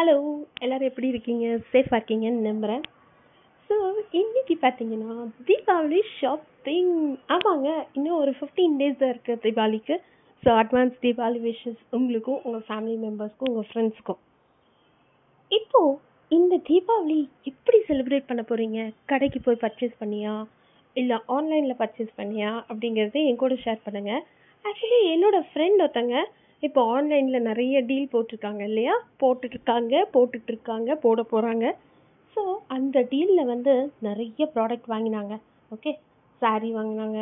Hello எல்லாரும் எப்படி இருக்கீங்க? சேஃபாக இருக்கீங்கன்னு நம்புகிறேன் ஸோ இன்னைக்கு பார்த்தீங்கன்னா தீபாவளி ஷாப்பிங் ஆமாங்க இன்னும் ஒரு ஃபிஃப்டீன் டேஸ் தான் இருக்குது தீபாவளிக்கு. ஸோ அட்வான்ஸ் தீபாவளி விஷஸ் உங்களுக்கும் உங்கள் ஃபேமிலி மெம்பர்ஸ்க்கும் உங்கள் ஃப்ரெண்ட்ஸ்க்கும் இப்போது இந்த தீபாவளி எப்படி செலிப்ரேட் பண்ண போகிறீங்க கடைக்கு போய் பர்ச்சேஸ் பண்ணியா? இல்லை ஆன்லைனில் பர்ச்சேஸ் பண்ணியா? அப்படிங்கிறத என் கூட ஷேர் பண்ணுங்கள் ஆக்சுவலி என்னோடய ஃப்ரெண்ட் ஒருத்தங்க இப்போ ஆன்லைனில் நிறைய டீல் போட்டிருக்காங்க இல்லையா? போட்டுட்ருக்காங்க போட்டுட்ருக்காங்க போட போகிறாங்க ஸோ அந்த டீலில் வந்து நிறைய ப்ராடக்ட் வாங்கினாங்க. ஓகே saree வாங்கினாங்க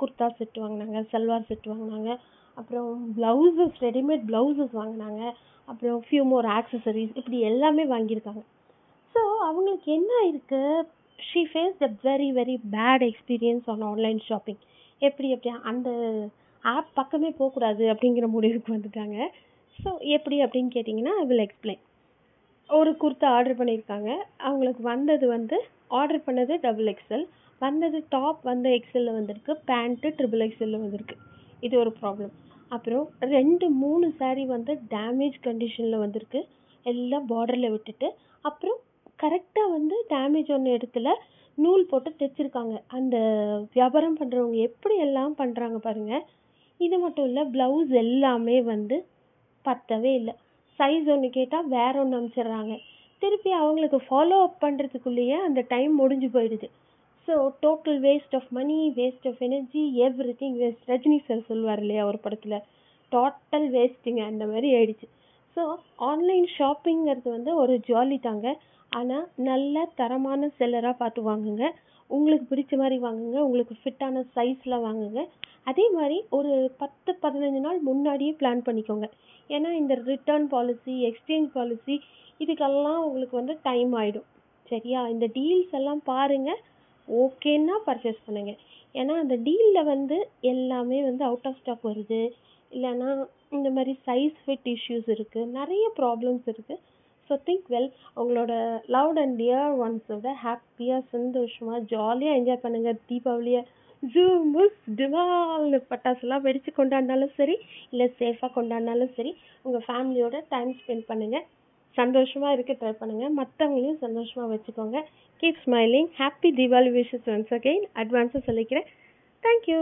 குர்தா செட் வாங்கினாங்க சல்வார் செட் வாங்கினாங்க. அப்புறம் ப்ளவுசஸ் ரெடிமேட் ப்ளவுசஸ் வாங்கினாங்க. அப்புறம் ஃபியூ மோர் ஆக்சசரிஸ் இப்படி எல்லாமே வாங்கியிருக்காங்க. ஸோ அவங்களுக்கு என்ன இருக்குது she face the very very bad experience on online shopping எப்படி எப்படி அந்த ஆப் பக்கமே போகக்கூடாது அப்படிங்கிற முடிவுக்கு வந்துட்டாங்க. ஸோ எப்படி அப்படின்னு கேட்டிங்கன்னா ஐ வில் எக்ஸ்பிளைன் ஒரு குர்த்தா ஆர்டர் பண்ணியிருக்காங்க. அவங்களுக்கு வந்தது வந்து ஆர்டர் பண்ணது டபுள் எக்ஸ்எல் வந்தது டாப் வந்து எக்ஸ்எல்லில் வந்திருக்கு. பேண்ட்டு ட்ரிபிள் எக்ஸ்எல்லில் வந்திருக்கு. இது ஒரு ப்ராப்ளம் அப்புறம் ரெண்டு மூணு சாரீ வந்து டேமேஜ் கண்டிஷனில் வந்திருக்கு. எல்லாம் பார்டரில் விட்டுட்டு அப்புறம் கரெக்டாக வந்து டேமேஜ் ஒன்று இடத்துல நூல் போட்டு தைச்சிருக்காங்க. அந்த வியாபாரம் பண்ணுறவங்க எப்படி எல்லாம் பண்ணுறாங்க பாருங்கள் இது மட்டும் இல்லை ப்ளவுஸ் எல்லாமே வந்து பத்தவே இல்லை. சைஸ் ஒன்று கேட்டால் வேற ஒன்று அனுப்பிச்சிடுறாங்க திருப்பி அவங்களுக்கு ஃபாலோ அப் பண்ணுறதுக்குள்ளேயே அந்த டைம் முடிஞ்சு போயிடுது. So total waste of money waste of energy every thing waste Rajini sir சொல்லுவார் இல்லையா ஒரு படத்தில்? டோட்டல் வேஸ்ட்டுங்க அந்த மாதிரி ஆயிடுச்சு. ஸோ ஆன்லைன் ஷாப்பிங்கிறது வந்து ஒரு ஜாலி தாங்க. ஆனால் நல்ல தரமான செல்லராக பார்த்து வாங்குங்க. உங்களுக்கு பிடிச்ச மாதிரி வாங்குங்க. உங்களுக்கு ஃபிட்டான சைஸில் வாங்குங்க. அதே மாதிரி ஒரு பத்து பதினஞ்சு நாள் முன்னாடியே பிளான் பண்ணிக்கோங்க. ஏன்னா இந்த ரிட்டர்ன் பாலிசி எக்ஸ்சேஞ்ச் பாலிசி இதுக்கெல்லாம் உங்களுக்கு வந்து டைம் ஆகிடும் சரியா? இந்த டீல்ஸ் எல்லாம் பாருங்கள் ஓகேன்னா பர்ச்சேஸ் பண்ணுங்க. ஏன்னா அந்த டீலில் வந்து எல்லாமே வந்து அவுட் ஆஃப் ஸ்டாக் வருது. இல்லைன்னா இந்த மாதிரி சைஸ் ஃபிட் இஷ்யூஸ் இருக்குது நிறைய ப்ராப்ளம்ஸ் இருக்குது ஸோ திங்க் வெல் உங்களோட லவ்ட் அண்ட் டியர் ஒன்ஸோட ஹாப்பியாக சந்தோஷமாக ஜாலியாக என்ஜாய் பண்ணுங்கள் தீபாவளியை ஜூமுஸ் டிவால்னு பட்டாசுலாம் வெடித்து கொண்டாடினாலும் சரி இல்லை சேஃபாக கொண்டாடினாலும் சரி உங்கள் ஃபேமிலியோட டைம் ஸ்பெண்ட் பண்ணுங்கள் சந்தோஷமாக இருக்க ட்ரை பண்ணுங்கள் மற்றவங்களையும் சந்தோஷமாக வச்சுக்கோங்க. Keep smiling happy Deepavali wishes once again அட்வான்ஸாக சொல்லிக்கிறேன். Thank you